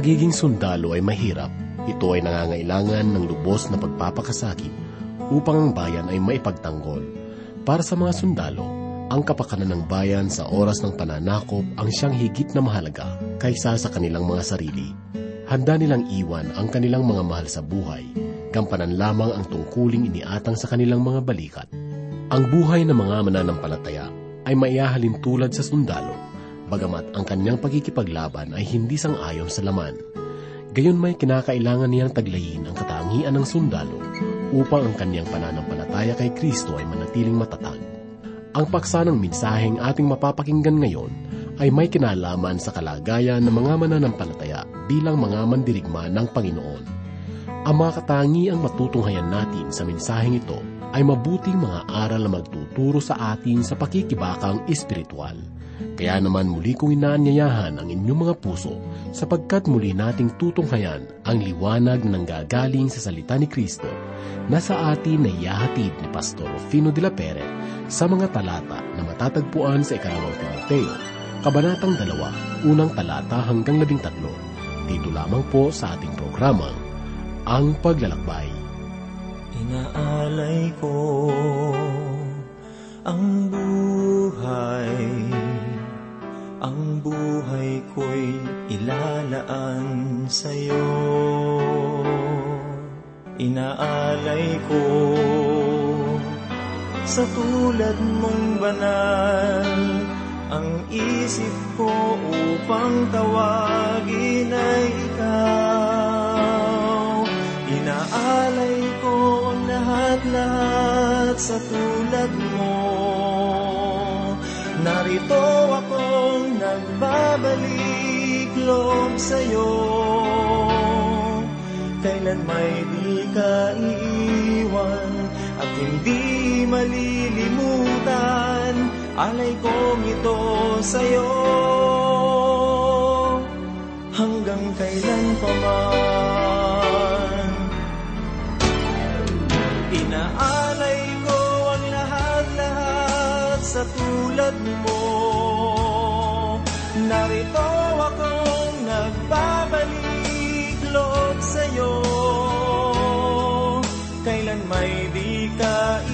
pagiging sundalo ay mahirap. Ito ay nangangailangan ng lubos na pagpapakasakit upang ang bayan ay maipagtanggol. Para sa mga sundalo, ang kapakanan ng bayan sa oras ng pananakop ang siyang higit na mahalaga kaysa sa kanilang mga sarili. Handa nilang iwan ang kanilang mga mahal sa buhay, gampanan lamang ang tungkuling iniatang sa kanilang mga balikat. Ang buhay ng mga mananampalataya ay maiahalin tulad sa sundalo, bagamat ang kanyang pagkikipaglaban ay hindi sang-ayon sa laman. Gayon may kinakailangan niyang taglayin ang katangian ng sundalo upang ang kanyang pananampalataya kay Kristo ay manatiling matatag. Ang paksa ng minsaheng ating mapapakinggan ngayon ay may kinalaman sa kalagayan ng mga mananampalataya bilang mga mandirigma ng Panginoon. Ang mga katangiang matutunghayan natin sa mensaheng ito ay mabuting mga aral na magtuturo sa atin sa pakikibakang espiritual. Kaya naman muli kong inaanyayahan ang inyong mga puso sapagkat muli nating tutunghayan ang liwanag ng gagaling sa salita ni Kristo na sa atin na iyahatid ni Pastor Rufino de la Pere sa mga talata na matatagpuan sa ikalawang Timoteo, Kabanatang 2, unang talata hanggang 13. Dito lamang po sa ating programang Ang Paglalakbay. Inaalay ko ang buhay Ang buhay ko'y ilalaan sa'yo. Inaalay ko sa tulad mong banal Ang isip ko upang tawagin ay ikaw. Inaalay ko lahat-lahat sa tulad mo. Narito nagbabalik loob sa'yo. Kailan may di ka iiwan At hindi malilimutan Alay kong ito sa'yo. Hanggang kailan pa man? Inaalay ko ang lahat-lahat sa tulad mo Narito akong nagbabalik loob sa'yo. Kailan may di ka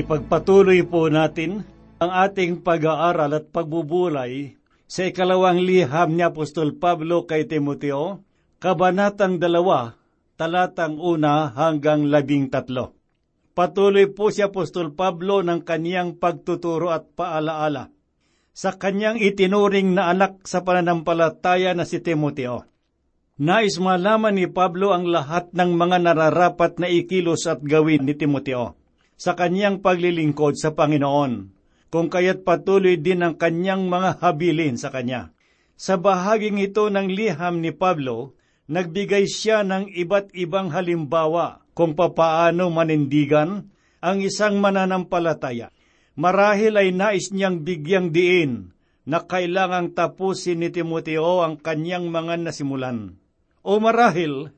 Ipagpatuloy po natin ang ating pag-aaral at pagbubulay sa ikalawang liham ni Apostol Pablo kay Timoteo, Kabanatang dalawa, talatang una hanggang labing tatlo. Patuloy po si Apostol Pablo ng kaniyang pagtuturo at paalaala sa kanyang itinuring na anak sa pananampalataya na si Timoteo. Nais malaman ni Pablo ang lahat ng mga nararapat na ikilos at gawin ni Timoteo sa kanyang paglilingkod sa Panginoon, kung kaya't patuloy din ang kanyang mga habilin sa kanya. Sa bahaging ito ng liham ni Pablo, nagbigay siya ng iba't ibang halimbawa kung papaano manindigan ang isang mananampalataya. Marahil ay nais niyang bigyang diin na kailangang tapusin ni Timoteo ang kanyang mga nasimulan. O marahil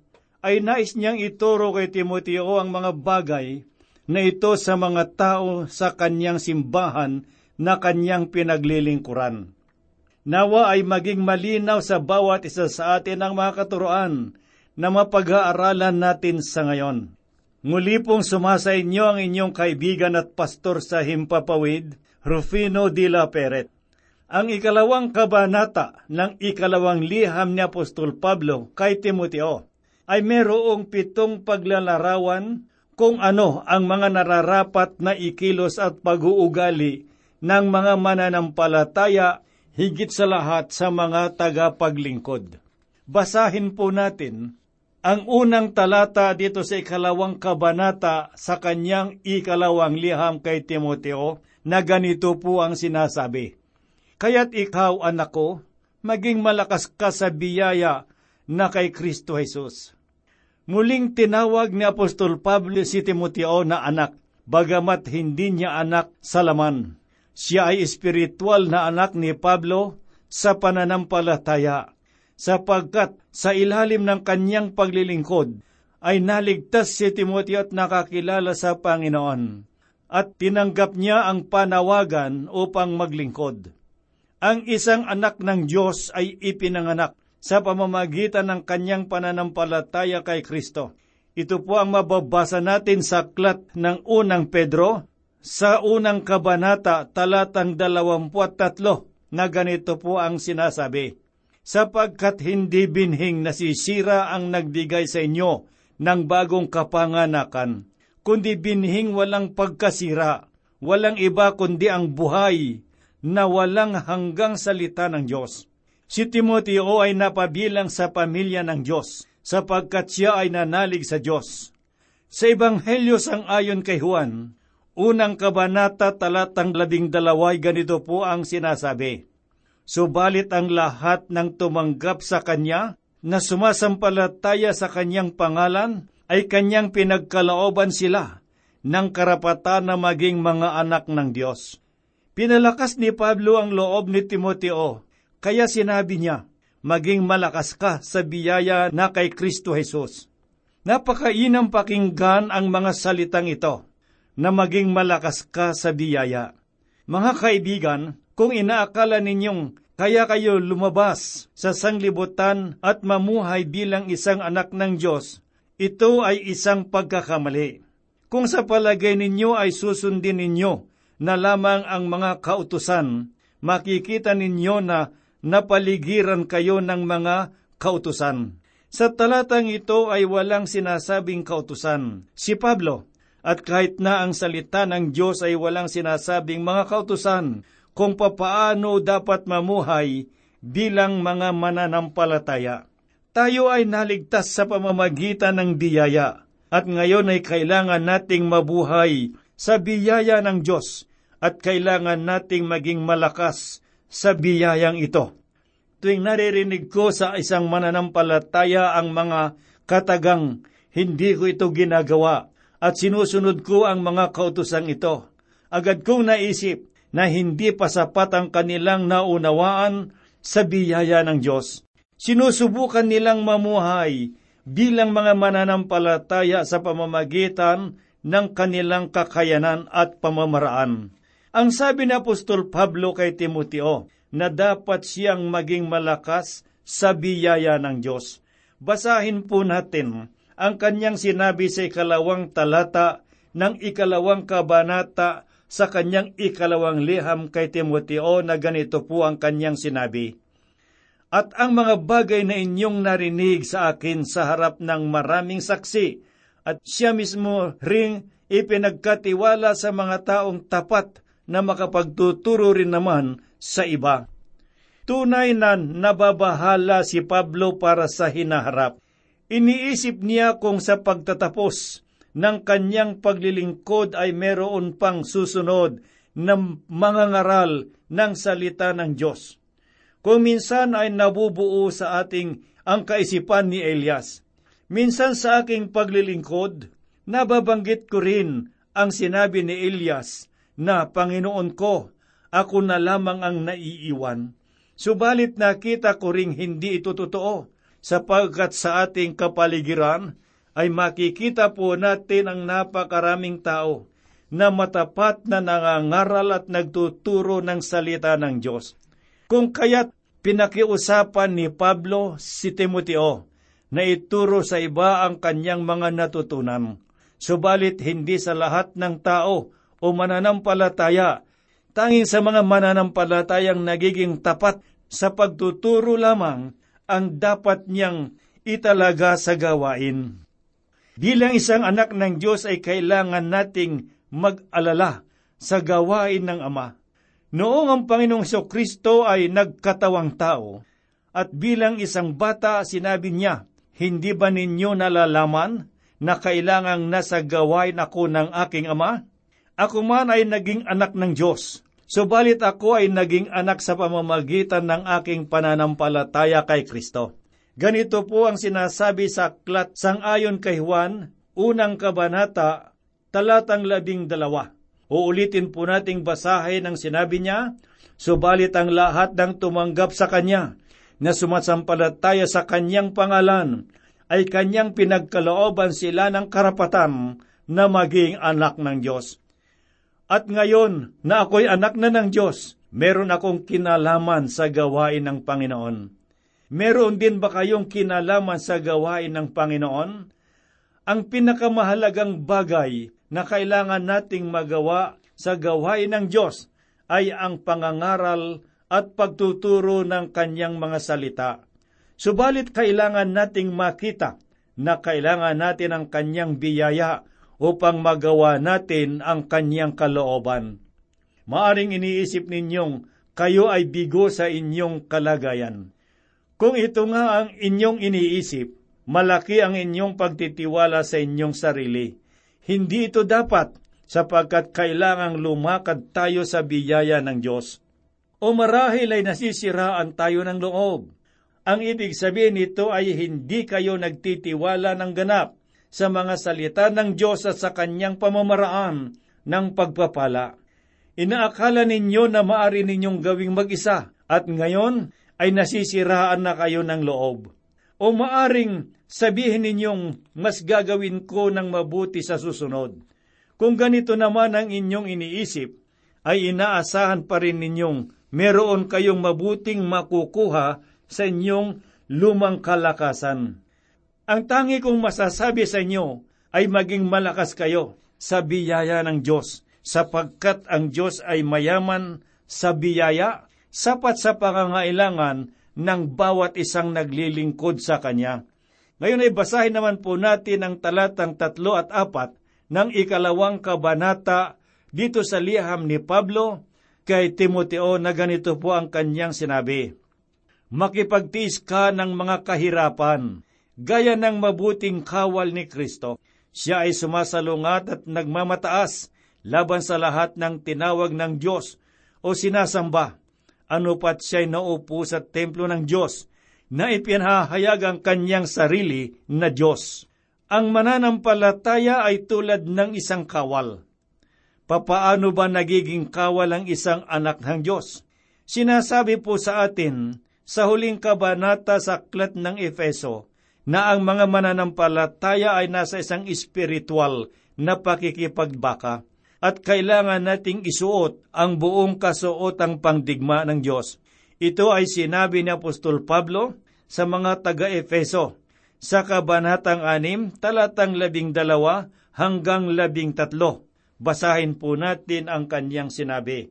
ay nais niyang ituro kay Timoteo ang mga bagay na ito sa mga tao sa kanyang simbahan na kanyang pinaglilingkuran. Nawa ay maging malinaw sa bawat isa sa atin ang mga katuroan na mapag-aaralan natin sa ngayon. Muli pong sumasa inyo ang inyong kaibigan at pastor sa Himpapawid, Rufino de la Peret. Ang ikalawang kabanata ng ikalawang liham ni Apostol Pablo kay Timoteo ay merong pitong paglalarawan kung ano ang mga nararapat na ikilos at pag-uugali ng mga mananampalataya higit sa lahat sa mga tagapaglingkod. Basahin po natin ang unang talata dito sa ikalawang kabanata sa kanyang ikalawang liham kay Timoteo na ganito po ang sinasabi. Kaya't ikaw, anak ko, maging malakas ka sa biyaya na kay Kristo Jesus. Muling tinawag ni Apostol Pablo si Timoteo na anak, bagamat hindi niya anak sa laman. Siya ay espiritual na anak ni Pablo sa pananampalataya, sapagkat sa ilalim ng kanyang paglilingkod ay naligtas si Timoteo at nakakilala sa Panginoon, at tinanggap niya ang panawagan upang maglingkod. Ang isang anak ng Diyos ay ipinanganak sa pamamagitan ng kanyang pananampalataya kay Kristo. Ito po ang mababasa natin sa aklat ng unang Pedro, sa unang kabanata talatang dalawamput tatlo na ganito po ang sinasabi. Sapagkat hindi binhing nasisira ang nagbigay sa inyo ng bagong kapanganakan, kundi binhing walang pagkasira, walang iba kundi ang buhay na walang hanggang salita ng Diyos. Si Timoteo ay napabilang sa pamilya ng Diyos sapagkat siya ay nanalig sa Diyos. Sa Ebanghelyo sang ayon kay Juan, unang kabanata talatang labing dalaway ganito po ang sinasabi. Subalit ang lahat ng tumanggap sa Kanya na sumasampalataya sa Kanyang pangalan ay Kanyang pinagkalaoban sila ng karapatan na maging mga anak ng Diyos. Pinalakas ni Pablo ang loob ni Timoteo, kaya sinabi niya, maging malakas ka sa biyaya na kay Kristo Jesus. Napakainam pakinggan ang mga salitang ito, na maging malakas ka sa biyaya. Mga kaibigan, kung inaakala ninyong kaya kayo lumabas sa sanglibutan at mamuhay bilang isang anak ng Diyos, ito ay isang pagkakamali. Kung sa palagay ninyo ay susundin ninyo na lamang ang mga kautusan, makikita ninyo na napaligiran kayo ng mga kautusan. Sa talatang ito ay walang sinasabing kautusan. Si Pablo, at kahit na ang salita ng Diyos ay walang sinasabing mga kautusan kung papaano dapat mamuhay bilang mga mananampalataya. Tayo ay naligtas sa pamamagitan ng biyaya at ngayon ay kailangan nating mabuhay sa biyaya ng Diyos at kailangan nating maging malakas sa biyayang ito. Tuwing naririnig ko sa isang mananampalataya ang mga katagang hindi ko ito ginagawa at sinusunod ko ang mga kautusang ito, agad kong naisip na hindi pa sapat ang kanilang naunawaan sa biyaya ng Diyos. Sinusubukan nilang mamuhay bilang mga mananampalataya sa pamamagitan ng kanilang kakayanan at pamamaraan. Ang sabi ni Apostol Pablo kay Timoteo na dapat siyang maging malakas sa biyaya ng Diyos. Basahin po natin ang kanyang sinabi sa ikalawang talata ng ikalawang kabanata sa kanyang ikalawang liham kay Timoteo na ganito po ang kanyang sinabi. At ang mga bagay na inyong narinig sa akin sa harap ng maraming saksi, at siya mismo ring ipinagkatiwala sa mga taong tapat na makapagtuturo rin naman sa iba. Tunay na nababahala si Pablo para sa hinaharap. Iniisip niya kung sa pagtatapos ng kanyang paglilingkod ay meron pang susunod na mga ngaral ng salita ng Diyos. Kung minsan ay nabubuo sa ating ang kaisipan ni Elias, minsan sa aking paglilingkod, nababanggit ko rin ang sinabi ni Elias na Panginoon ko, ako na lamang ang naiiwan. Subalit nakita ko ring hindi ito totoo, sapagkat sa ating kapaligiran ay makikita po natin ang napakaraming tao na matapat na nangangaral at nagtuturo ng salita ng Diyos. Kung kaya't pinakiusapan ni Pablo si Timoteo na ituro sa iba ang kanyang mga natutunan. Subalit hindi sa lahat ng tao o mananampalataya, tanging sa mga mananampalatayang nagiging tapat sa pagtuturo lamang ang dapat niyang italaga sa gawain. Bilang isang anak ng Diyos ay kailangan nating mag-alala sa gawain ng Ama. Noong ang Panginoong Kristo ay nagkatawang tao, at bilang isang bata sinabi niya, Hindi ba ninyo nalalaman na kailangang nasa gawain ako ng aking Ama? Ako man ay naging anak ng Diyos, subalit ako ay naging anak sa pamamagitan ng aking pananampalataya kay Kristo. Ganito po ang sinasabi sa aklat sangayon kay Juan, unang kabanata, talatang labing dalawa. Uulitin po nating basahin ang sinabi niya, Subalit ang lahat ng tumanggap sa Kanya, na sumasampalataya sa Kanyang pangalan, ay Kanyang pinagkalooban sila ng karapatan na maging anak ng Diyos. At ngayon na ako'y anak na ng Diyos, meron akong kinalaman sa gawain ng Panginoon. Meron din ba kayong kinalaman sa gawain ng Panginoon? Ang pinakamahalagang bagay na kailangan nating magawa sa gawain ng Diyos ay ang pangangaral at pagtuturo ng kanyang mga salita. Subalit kailangan nating makita na kailangan natin ang kanyang biyaya upang magawa natin ang kanyang kalooban. Maaring iniisip ninyong kayo ay bigo sa inyong kalagayan. Kung ito nga ang inyong iniisip, malaki ang inyong pagtitiwala sa inyong sarili. Hindi ito dapat sapagkat kailangang lumakad tayo sa biyaya ng Diyos. O marahil ay nasisiraan tayo ng loob. Ang ibig sabihin nito ay hindi kayo nagtitiwala ng ganap sa mga salita ng Diyos at sa kanyang pamamaraan ng pagpapala. Inaakala ninyo na maari ninyong gawing mag-isa at ngayon ay nasisiraan na kayo ng loob. O maaring sabihin ninyong mas gagawin ko ng mabuti sa susunod. Kung ganito naman ang inyong iniisip, ay inaasahan pa rin ninyong meron kayong mabuting makukuha sa inyong lumang kalakasan. Ang tangi kong masasabi sa inyo ay maging malakas kayo sa biyaya ng Diyos, sapagkat ang Diyos ay mayaman sa biyaya, sapat sa pangangailangan ng bawat isang naglilingkod sa Kanya. Ngayon ay basahin naman po natin ang talatang tatlo at apat ng ikalawang kabanata dito sa liham ni Pablo kay Timoteo na ganito po ang kanyang sinabi. Makipagtiis ka ng mga kahirapan, gaya ng mabuting kawal ni Kristo. Siya ay sumasalungat at nagmamataas laban sa lahat ng tinawag ng Diyos o sinasamba. Ano pat siya'y naupo sa templo ng Diyos na ipinahayag ang kanyang sarili na Diyos. Ang mananampalataya ay tulad ng isang kawal. Papaano ba nagiging kawal ang isang anak ng Diyos? Sinasabi po sa atin sa huling kabanata sa aklat ng Efeso na ang mga mananampalataya ay nasa isang espiritual na pakikipagbaka at kailangan nating isuot ang buong kasuotang pangdigma ng Diyos. Ito ay sinabi ni Apostol Pablo sa mga taga-Efeso sa kabanatang 6, talatang 12 hanggang 13. Basahin po natin ang kanyang sinabi.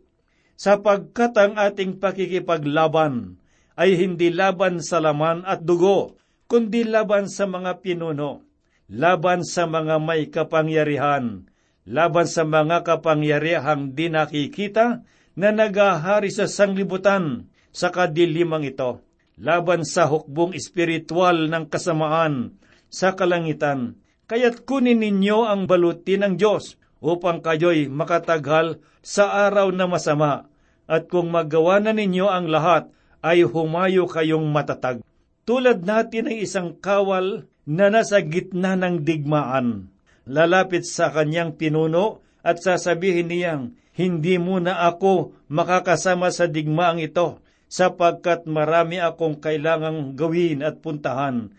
Sapagkat ang ating pakikipaglaban ay hindi laban sa laman at dugo, kundi laban sa mga pinuno, laban sa mga may kapangyarihan, laban sa mga kapangyarihang di nakikita na nagahari sa sanglibutan sa kadilimang ito, laban sa hukbong espiritual ng kasamaan sa kalangitan. Kaya't kunin ninyo ang baluti ng Diyos upang kayo'y makatagal sa araw na masama, at kung magawa na ninyo ang lahat, ay humayo kayong matatag. Tulad natin ay isang kawal na nasa gitna ng digmaan. Lalapit sa kanyang pinuno at sasabihin niyang, Hindi muna ako makakasama sa digmaang ito, sapagkat marami akong kailangang gawin at puntahan.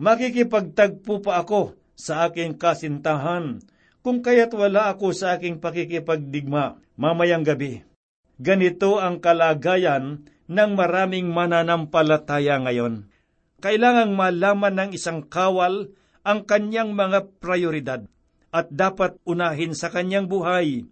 Makikipagtagpo pa ako sa aking kasintahan, kung kaya't wala ako sa aking pakikipagdigma mamayang gabi. Ganito ang kalagayan ng maraming mananampalataya ngayon kailangang malaman ng isang kawal ang kanyang mga prioridad at dapat unahin sa kanyang buhay.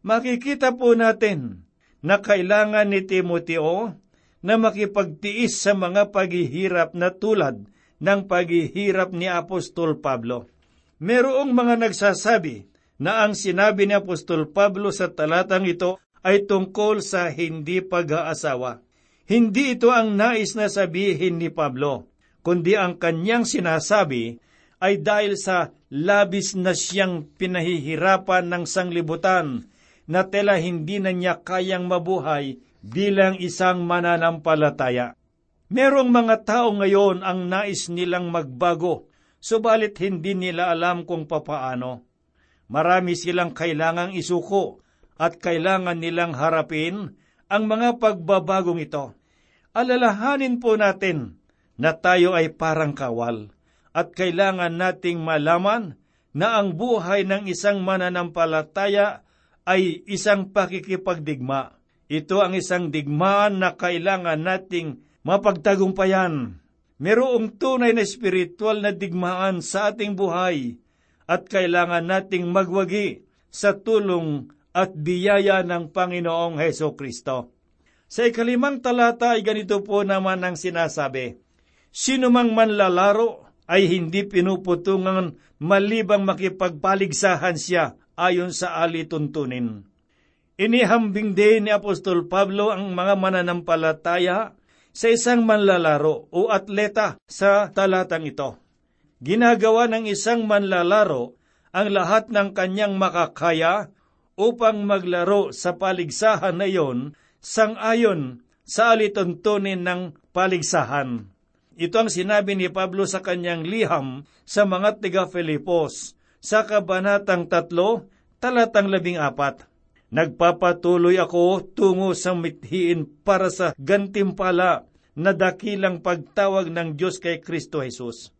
Makikita po natin na kailangan ni Timoteo na makipagtiis sa mga paghihirap na tulad ng paghihirap ni Apostol Pablo. Merong mga nagsasabi na ang sinabi ni Apostol Pablo sa talatang ito ay tungkol sa hindi pag-aasawa. Hindi ito ang nais na sabihin ni Pablo, kundi ang kanyang sinasabi ay dahil sa labis na siyang pinahihirapan ng sanglibutan na tela hindi na niya kayang mabuhay bilang isang mananampalataya. Merong mga tao ngayon ang nais nilang magbago, subalit hindi nila alam kung papaano. Marami silang kailangang isuko at kailangan nilang harapin ang mga pagbabagong ito. Alalahanin po natin na tayo ay parang kawal at kailangan nating malaman na ang buhay ng isang mananampalataya ay isang pakikipagdigma. Ito ang isang digmaan na kailangan nating mapagtagumpayan. Merong tunay na espiritual na digmaan sa ating buhay at kailangan nating magwagi sa tulong at biyaya ng Panginoong Heso Kristo. Sa ikalimang talata ay ganito po naman ang sinasabi, Sino mang manlalaro ay hindi pinuputungan malibang makipagpaligsahan siya ayon sa alituntunin. Inihambing din ni Apostol Pablo ang mga mananampalataya sa isang manlalaro o atleta sa talatang ito. Ginagawa ng isang manlalaro ang lahat ng kanyang makakaya upang maglaro sa paligsahan na iyon sangayon sa alituntunin ng paligsahan. Ito ang sinabi ni Pablo sa kanyang liham sa mga tiga Filipos sa Kabanatang 3, talatang 14. Nagpapatuloy ako tungo sa mithiin para sa gantimpala na dakilang pagtawag ng Diyos kay Kristo Jesus.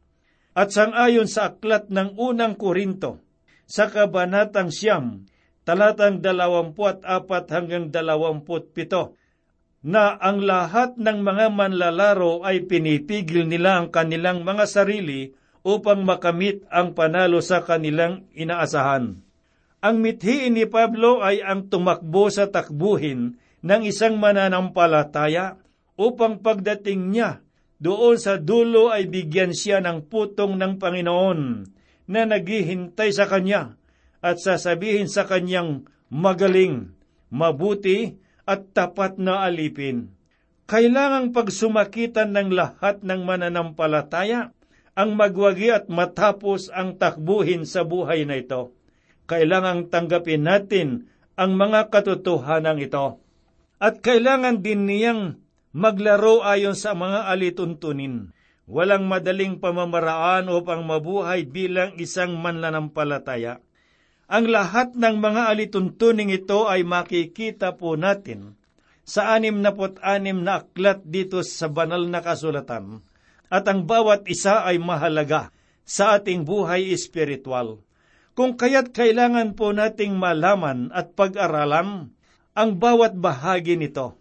At sangayon sa aklat ng unang Korinto, sa kabanatang siyam, talatang dalawamput apat hanggang dalawamput pito, na ang lahat ng mga manlalaro ay pinipigil nila ang kanilang mga sarili upang makamit ang panalo sa kanilang inaasahan. Ang mithiin ni Pablo ay ang tumakbo sa takbuhin ng isang mananampalataya upang pagdating niya doon sa dulo ay bigyan siya ng putong ng Panginoon na naghihintay sa kanya at sasabihin sa kanyang magaling, mabuti at tapat na alipin. Kailangang pagsumakitan ng lahat ng mananampalataya ang magwagi at matapos ang takbuhin sa buhay na ito kailangang tanggapin natin ang mga katotohanan ito. At kailangan din niyang maglaro ayon sa mga alituntunin. Walang madaling pamamaraan upang mabuhay bilang isang manlanampalataya. Ang lahat ng mga alituntuning ito ay makikita po natin sa anim na anim na aklat dito sa banal na kasulatan at ang bawat isa ay mahalaga sa ating buhay espiritual. Kung kaya't kailangan po nating malaman at pag-aralan ang bawat bahagi nito.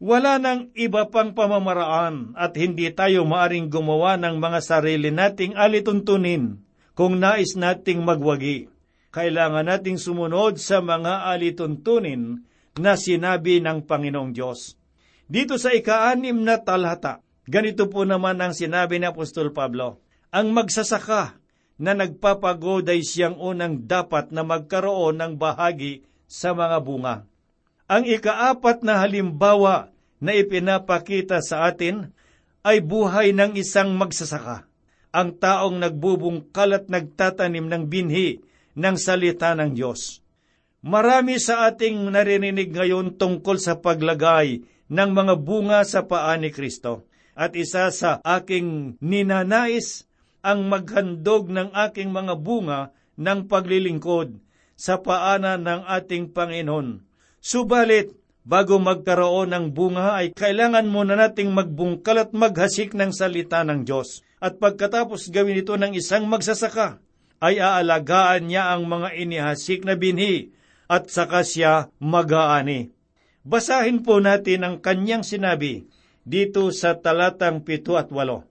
Wala nang iba pang pamamaraan at hindi tayo maaring gumawa ng mga sarili nating alituntunin kung nais nating magwagi. Kailangan nating sumunod sa mga alituntunin na sinabi ng Panginoong Diyos. Dito sa ikaanim na talata, ganito po naman ang sinabi ni Apostol Pablo, Ang magsasaka na nagpapagod ay siyang unang dapat na magkaroon ng bahagi sa mga bunga. Ang ikaapat na halimbawa na ipinapakita sa atin ay buhay ng isang magsasaka, ang taong nagbubungkal at nagtatanim ng binhi ng salita ng Diyos. Marami sa ating naririnig ngayon tungkol sa paglagay ng mga bunga sa paa ni Kristo. At isa sa aking ninanais ang maghandog ng aking mga bunga ng paglilingkod sa paanan ng ating Panginoon. Subalit, bago magkaroon ng bunga ay kailangan muna nating magbungkal at maghasik ng salita ng Diyos. At pagkatapos gawin ito ng isang magsasaka, ay aalagaan niya ang mga inihasik na binhi at saka siya mag-aani. Basahin po natin ang kanyang sinabi dito sa talatang pito at walo.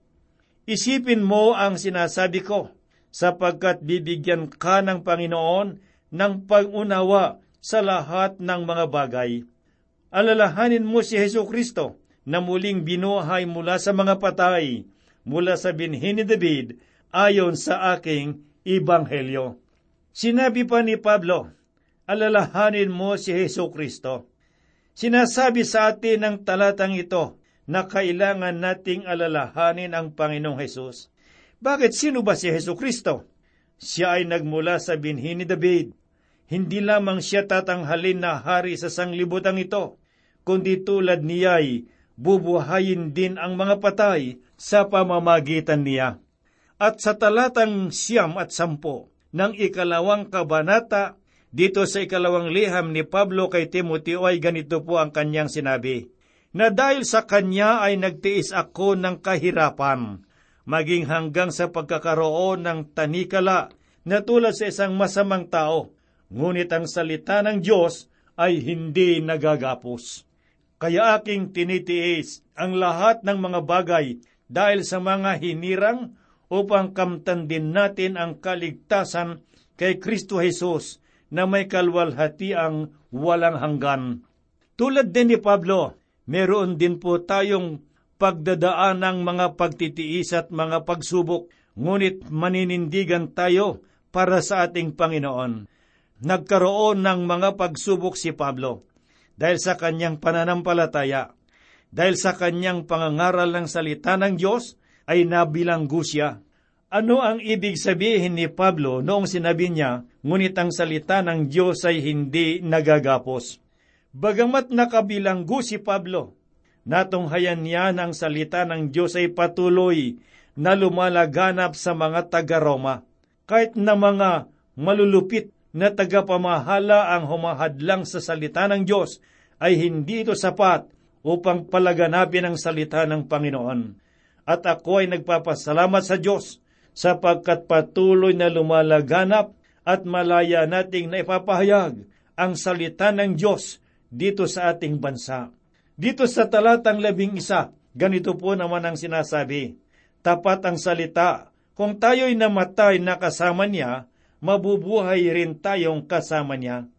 Isipin mo ang sinasabi ko, sapagkat bibigyan ka ng Panginoon ng pag-unawa sa lahat ng mga bagay. Alalahanin mo si Heso Kristo na muling binuhay mula sa mga patay, mula sa binhi ni David, ayon sa aking Ibanghelyo. Sinabi pa ni Pablo, alalahanin mo si Heso Kristo. Sinasabi sa atin ng talatang ito na kailangan nating alalahanin ang Panginoong Hesus. Bakit sino ba si Heso Kristo? Siya ay nagmula sa binhi ni David. Hindi lamang siya tatanghalin na hari sa sanglibutang ito, kundi tulad niya'y bubuhayin din ang mga patay sa pamamagitan niya. At sa talatang siyam at sampo ng ikalawang kabanata, dito sa ikalawang liham ni Pablo kay Timoteo ay ganito po ang kanyang sinabi, na dahil sa kanya ay nagtiis ako ng kahirapan, maging hanggang sa pagkakaroon ng tanikala na tulad sa isang masamang tao, ngunit ang salita ng Diyos ay hindi nagagapos. Kaya aking tinitiis ang lahat ng mga bagay dahil sa mga hinirang upang kamtan din natin ang kaligtasan kay Kristo Jesus na may kalwalhatiang walang hanggan. Tulad din ni Pablo, meron din po tayong pagdadaan ng mga pagtitiis at mga pagsubok, ngunit maninindigan tayo para sa ating Panginoon. Nagkaroon ng mga pagsubok si Pablo dahil sa kanyang pananampalataya, dahil sa kanyang pangangaral ng salita ng Diyos, ay nabilanggo siya. Ano ang ibig sabihin ni Pablo noong sinabi niya, ngunit ang salita ng Diyos ay hindi nagagapos? Bagamat nakabilanggo si Pablo, natunghayan niya ng salita ng Diyos ay patuloy na lumalaganap sa mga taga-Roma. Kahit na mga malulupit na tagapamahala ang humahadlang sa salita ng Diyos, ay hindi ito sapat upang palaganapin ang salita ng Panginoon. At ako ay nagpapasalamat sa Diyos sapagkat patuloy na lumalaganap at malaya nating naipapahayag ang salita ng Diyos dito sa ating bansa. Dito sa talatang labing isa, ganito po naman ang sinasabi, Tapat ang salita, kung tayo'y namatay na kasama niya, mabubuhay rin tayong kasama niya.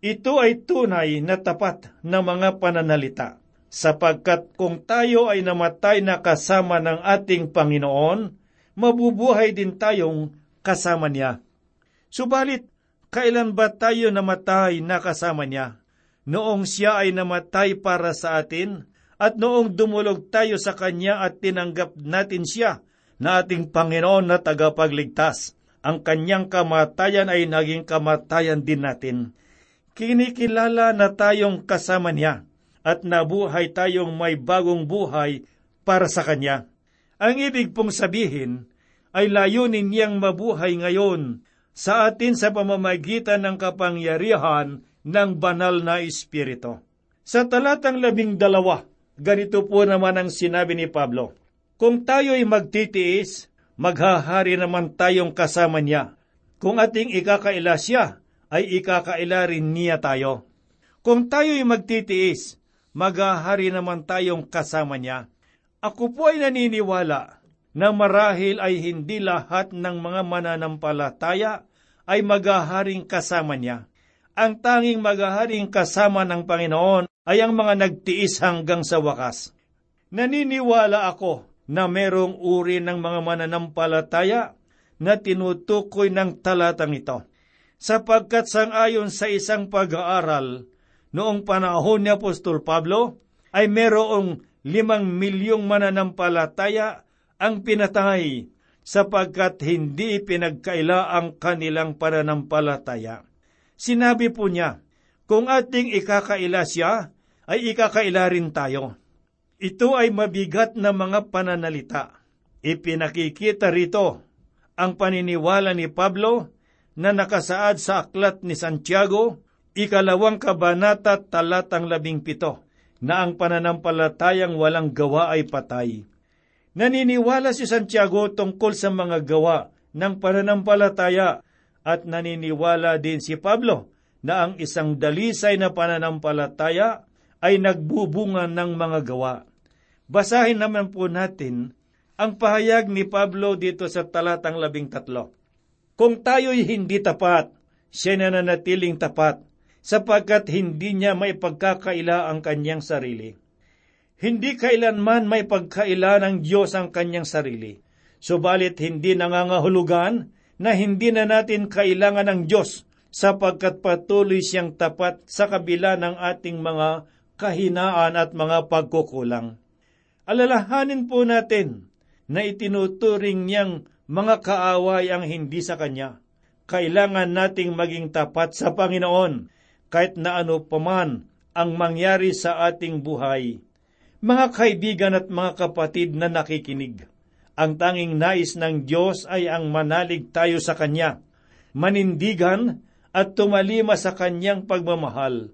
Ito ay tunay na tapat na mga pananalita, sapagkat kung tayo ay namatay na kasama ng ating Panginoon, mabubuhay din tayong kasama niya. Subalit, kailan ba tayo namatay na kasama niya? Noong siya ay namatay para sa atin, at noong dumulog tayo sa Kanya at tinanggap natin siya na ating Panginoon na tagapagligtas, ang Kanyang kamatayan ay naging kamatayan din natin kinikilala na tayong kasama niya at nabuhay tayong may bagong buhay para sa Kanya. Ang ibig pong sabihin ay layunin niyang mabuhay ngayon sa atin sa pamamagitan ng kapangyarihan ng banal na Espiritu. Sa talatang labing dalawa, ganito po naman ang sinabi ni Pablo, Kung tayo'y magtitiis, maghahari naman tayong kasama niya. Kung ating ikakaila siya, ay ikakaila rin niya tayo. Kung tayo'y magtitiis, maghahari naman tayong kasama niya. Ako po ay naniniwala na marahil ay hindi lahat ng mga mananampalataya ay maghaharing kasama niya. Ang tanging maghaharing kasama ng Panginoon ay ang mga nagtiis hanggang sa wakas. Naniniwala ako na merong uri ng mga mananampalataya na tinutukoy ng talatang ito sapagkat sangayon sa isang pag-aaral noong panahon ni Apostol Pablo ay merong limang milyong mananampalataya ang pinatay sapagkat hindi pinagkaila ang kanilang pananampalataya. Sinabi po niya, kung ating ikakaila siya, ay ikakaila rin tayo. Ito ay mabigat na mga pananalita. Ipinakikita rito ang paniniwala ni Pablo na nakasaad sa aklat ni Santiago, ikalawang kabanata talatang labing pito, na ang pananampalatayang walang gawa ay patay. Naniniwala si Santiago tungkol sa mga gawa ng pananampalataya at naniniwala din si Pablo na ang isang dalisay na pananampalataya ay nagbubunga ng mga gawa. Basahin naman po natin ang pahayag ni Pablo dito sa talatang labing tatlo. Kung tayo'y hindi tapat, siya na nanatiling tapat, sapagkat hindi niya may pagkakaila ang kanyang sarili. Hindi kailanman may pagkaila ng Diyos ang kanyang sarili, subalit hindi nangangahulugan na hindi na natin kailangan ng Diyos sapagkat patuloy siyang tapat sa kabila ng ating mga kahinaan at mga pagkukulang. Alalahanin po natin na itinuturing niyang mga kaaway ang hindi sa Kanya. Kailangan nating maging tapat sa Panginoon kahit na ano paman ang mangyari sa ating buhay. Mga kaibigan at mga kapatid na nakikinig, ang tanging nais ng Diyos ay ang manalig tayo sa Kanya, manindigan at tumalima sa Kanyang pagmamahal.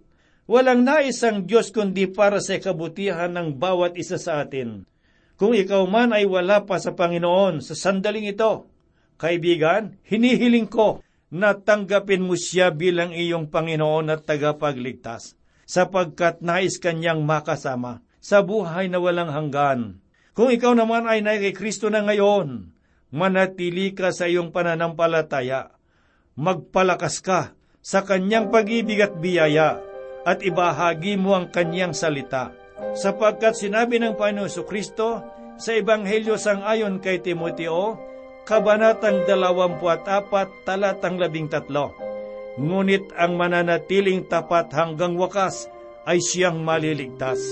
Walang nais ang Diyos kundi para sa kabutihan ng bawat isa sa atin. Kung ikaw man ay wala pa sa Panginoon sa sandaling ito, kaibigan, hinihiling ko na tanggapin mo siya bilang iyong Panginoon at tagapagligtas, sapagkat nais kanyang makasama sa buhay na walang hanggan. Kung ikaw naman ay Kristo na ngayon, manatili ka sa iyong pananampalataya. Magpalakas ka sa kanyang pag-ibig at biyaya at ibahagi mo ang kanyang salita. Sapagkat sinabi ng Panginoon Kristo sa Ebanghelyo sang ayon kay Timoteo, Kabanatang 24, talatang 13. Ngunit ang mananatiling tapat hanggang wakas ay siyang maliligtas.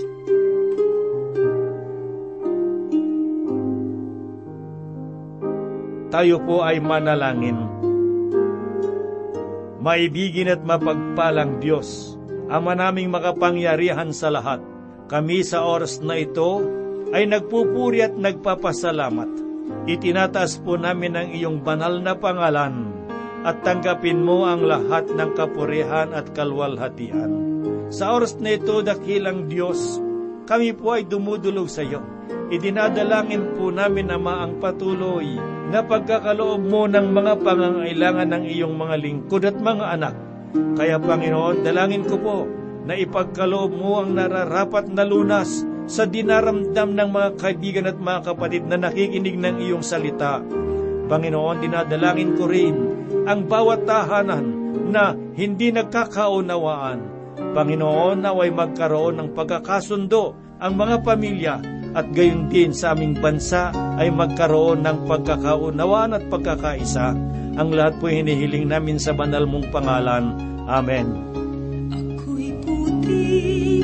Tayo po ay manalangin. Maibigin at mapagpalang Diyos, Ama naming makapangyarihan sa lahat, kami sa oras na ito ay nagpupuri at nagpapasalamat Itinataas po namin ang iyong banal na pangalan at tanggapin mo ang lahat ng kapurihan at kalwalhatian. Sa oras na ito, dakilang Diyos, kami po ay dumudulog sa iyo. Idinadalangin po namin, Ama, ang patuloy na pagkakaloob mo ng mga pangangailangan ng iyong mga lingkod at mga anak. Kaya, Panginoon, dalangin ko po na ipagkaloob mo ang nararapat na lunas sa dinaramdam ng mga kaibigan at mga kapatid na nakikinig ng iyong salita. Panginoon, dinadalangin ko rin ang bawat tahanan na hindi nagkakaunawaan. Panginoon, naway magkaroon ng pagkakasundo ang mga pamilya at gayon din sa aming bansa ay magkaroon ng pagkakaunawaan at pagkakaisa. Ang lahat po hinihiling namin sa banal mong pangalan. Amen. Ako'y putik